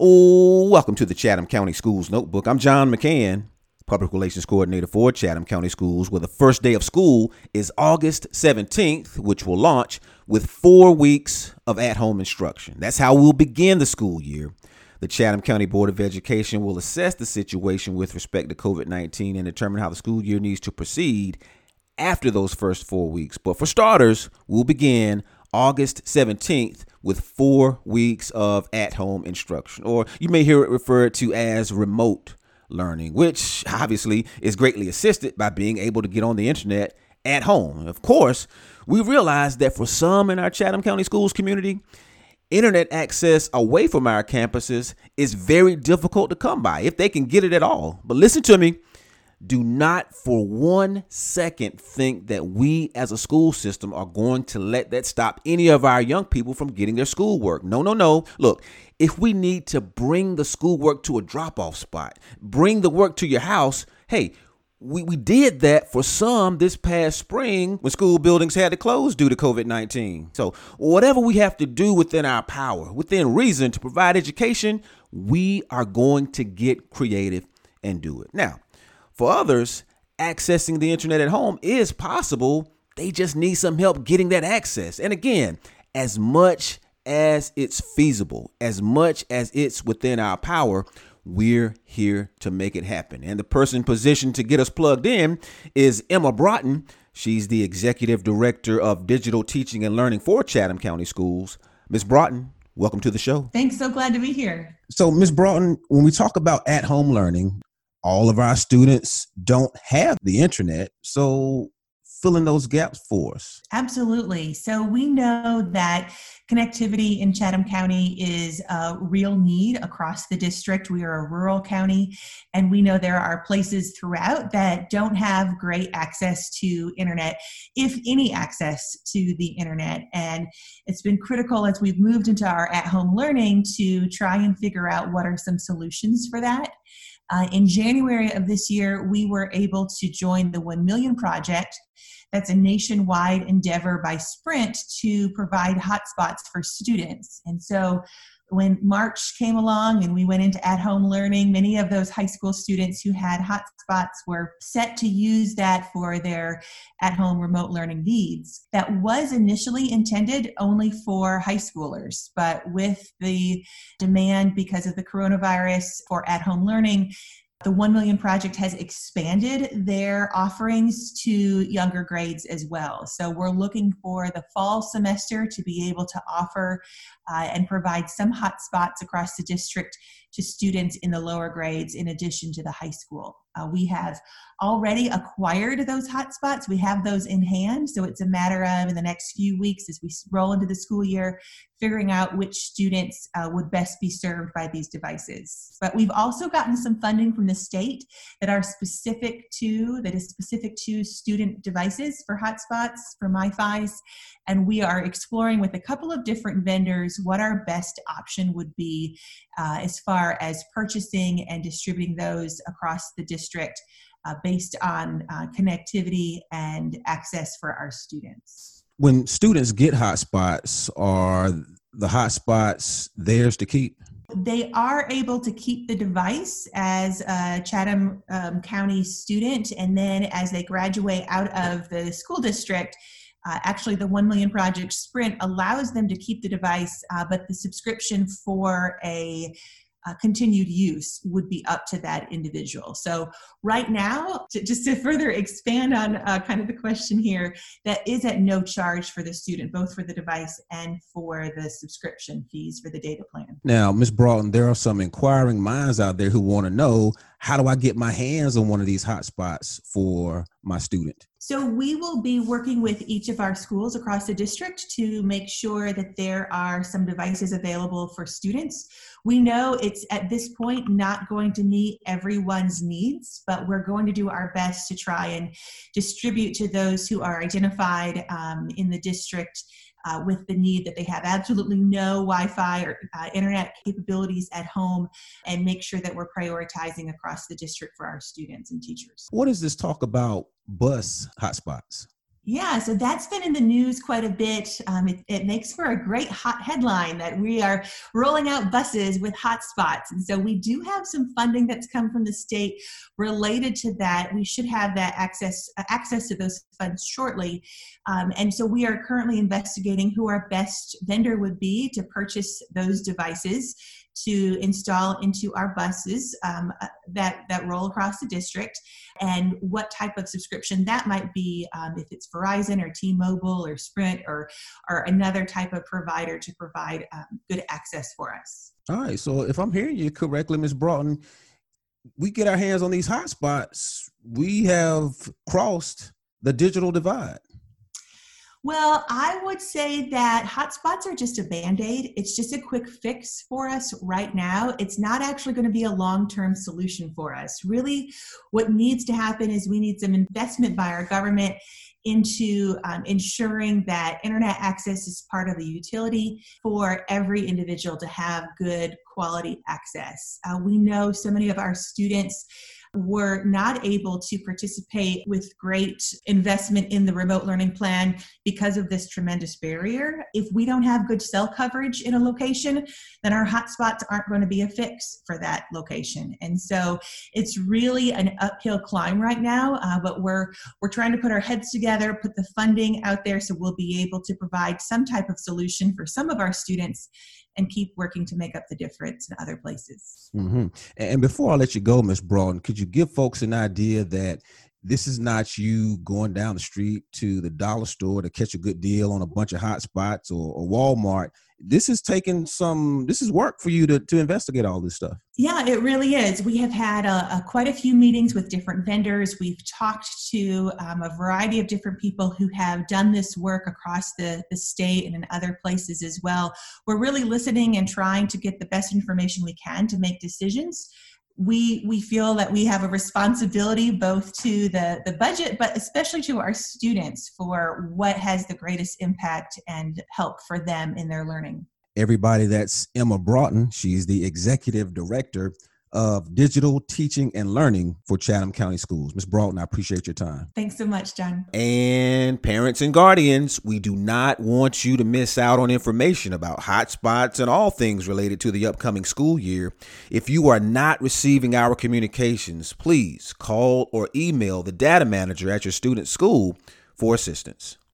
Oh, welcome to the Chatham County Schools Notebook. I'm John McCann, Public Relations Coordinator for Chatham County Schools, where the first day of school is August 17th, which will launch with four weeks of at home instruction. That's how we'll begin the school year. The Chatham County Board of Education will assess the situation with respect to COVID 19 and determine how the school year needs to proceed after those first four weeks. But for starters, we'll begin August 17th with four weeks of at home instruction, or you may hear it referred to as remote learning, which obviously is greatly assisted by being able to get on the internet at home. Of course, we realize that for some in our Chatham County Schools community, internet access away from our campuses is very difficult to come by if they can get it at all. But listen to me do not for one second think that we as a school system are going to let that stop any of our young people from getting their schoolwork. No, no, no. Look, if we need to bring the schoolwork to a drop off spot, bring the work to your house, hey, we, we did that for some this past spring when school buildings had to close due to COVID 19. So, whatever we have to do within our power, within reason to provide education, we are going to get creative and do it. Now, for others, accessing the internet at home is possible. They just need some help getting that access. And again, as much as it's feasible, as much as it's within our power, we're here to make it happen. And the person positioned to get us plugged in is Emma Broughton. She's the executive director of digital teaching and learning for Chatham County Schools. Ms. Broughton, welcome to the show. Thanks. So glad to be here. So, Ms. Broughton, when we talk about at home learning, all of our students don't have the internet. So, fill in those gaps for us. Absolutely. So, we know that connectivity in Chatham County is a real need across the district. We are a rural county, and we know there are places throughout that don't have great access to internet, if any access to the internet. And it's been critical as we've moved into our at home learning to try and figure out what are some solutions for that. Uh, in January of this year, we were able to join the 1 Million Project. That's a nationwide endeavor by Sprint to provide hotspots for students. And so when March came along and we went into at home learning, many of those high school students who had hotspots were set to use that for their at home remote learning needs. That was initially intended only for high schoolers, but with the demand because of the coronavirus for at home learning, the 1 Million Project has expanded their offerings to younger grades as well. So we're looking for the fall semester to be able to offer uh, and provide some hotspots across the district to students in the lower grades in addition to the high school. Uh, we have already acquired those hotspots. We have those in hand. So it's a matter of in the next few weeks as we roll into the school year, figuring out which students uh, would best be served by these devices. But we've also gotten some funding from the state that are specific to, that is specific to student devices for hotspots, for MiFi's. And we are exploring with a couple of different vendors what our best option would be uh, as far as purchasing and distributing those across the district uh, based on uh, connectivity and access for our students. When students get hotspots, are the hotspots theirs to keep? They are able to keep the device as a Chatham um, County student, and then as they graduate out of the school district, uh, actually, the 1 Million Project Sprint allows them to keep the device, uh, but the subscription for a uh, continued use would be up to that individual. So, right now, to, just to further expand on uh, kind of the question here, that is at no charge for the student, both for the device and for the subscription fees for the data plan. Now, Ms. Broughton, there are some inquiring minds out there who want to know how do I get my hands on one of these hotspots for my student? So, we will be working with each of our schools across the district to make sure that there are some devices available for students. We know it's at this point not going to meet everyone's needs, but we're going to do our best to try and distribute to those who are identified um, in the district uh, with the need that they have absolutely no Wi-Fi or uh, internet capabilities at home, and make sure that we're prioritizing across the district for our students and teachers. What does this talk about bus hotspots? Yeah, so that's been in the news quite a bit. Um, it, it, makes for a great hot headline that we are rolling out buses with hotspots. And so we do have some funding that's come from the state related to that. We should have that access uh, access to those funds shortly. Um, and so we are currently investigating who our best vendor would be to purchase those devices to install into our buses um, uh, that, that roll across the district and what type of subscription that might be um, if it's Verizon or T-Mobile or Sprint or, or another type of provider to provide um, good access for us. All right. So if I'm hearing you correctly, Ms. Broughton, we get our hands on these hotspots. We have crossed the digital divide. Well, I would say that hotspots are just a band aid. It's just a quick fix for us right now. It's not actually going to be a long term solution for us. Really, what needs to happen is we need some investment by our government into um, ensuring that internet access is part of the utility for every individual to have good quality access. Uh, we know so many of our students were not able to participate with great investment in the remote learning plan because of this tremendous barrier. If we don't have good cell coverage in a location, then our hotspots aren't going to be a fix for that location. And so it's really an uphill climb right now, uh, but we're we're trying to put our heads together, put the funding out there so we'll be able to provide some type of solution for some of our students and keep working to make up the difference in other places. Mm-hmm. And before I let you go, Ms. Broughton, could you give folks an idea that this is not you going down the street to the dollar store to catch a good deal on a bunch of hot spots or, or Walmart. This is taking some this is work for you to, to investigate all this stuff. Yeah it really is. We have had a, a quite a few meetings with different vendors. We've talked to um, a variety of different people who have done this work across the, the state and in other places as well. We're really listening and trying to get the best information we can to make decisions we we feel that we have a responsibility both to the the budget but especially to our students for what has the greatest impact and help for them in their learning. Everybody that's emma broughton she's the executive director of digital teaching and learning for Chatham County Schools. Ms. Broughton, I appreciate your time. Thanks so much, John. And parents and guardians, we do not want you to miss out on information about hotspots and all things related to the upcoming school year. If you are not receiving our communications, please call or email the data manager at your student's school for assistance.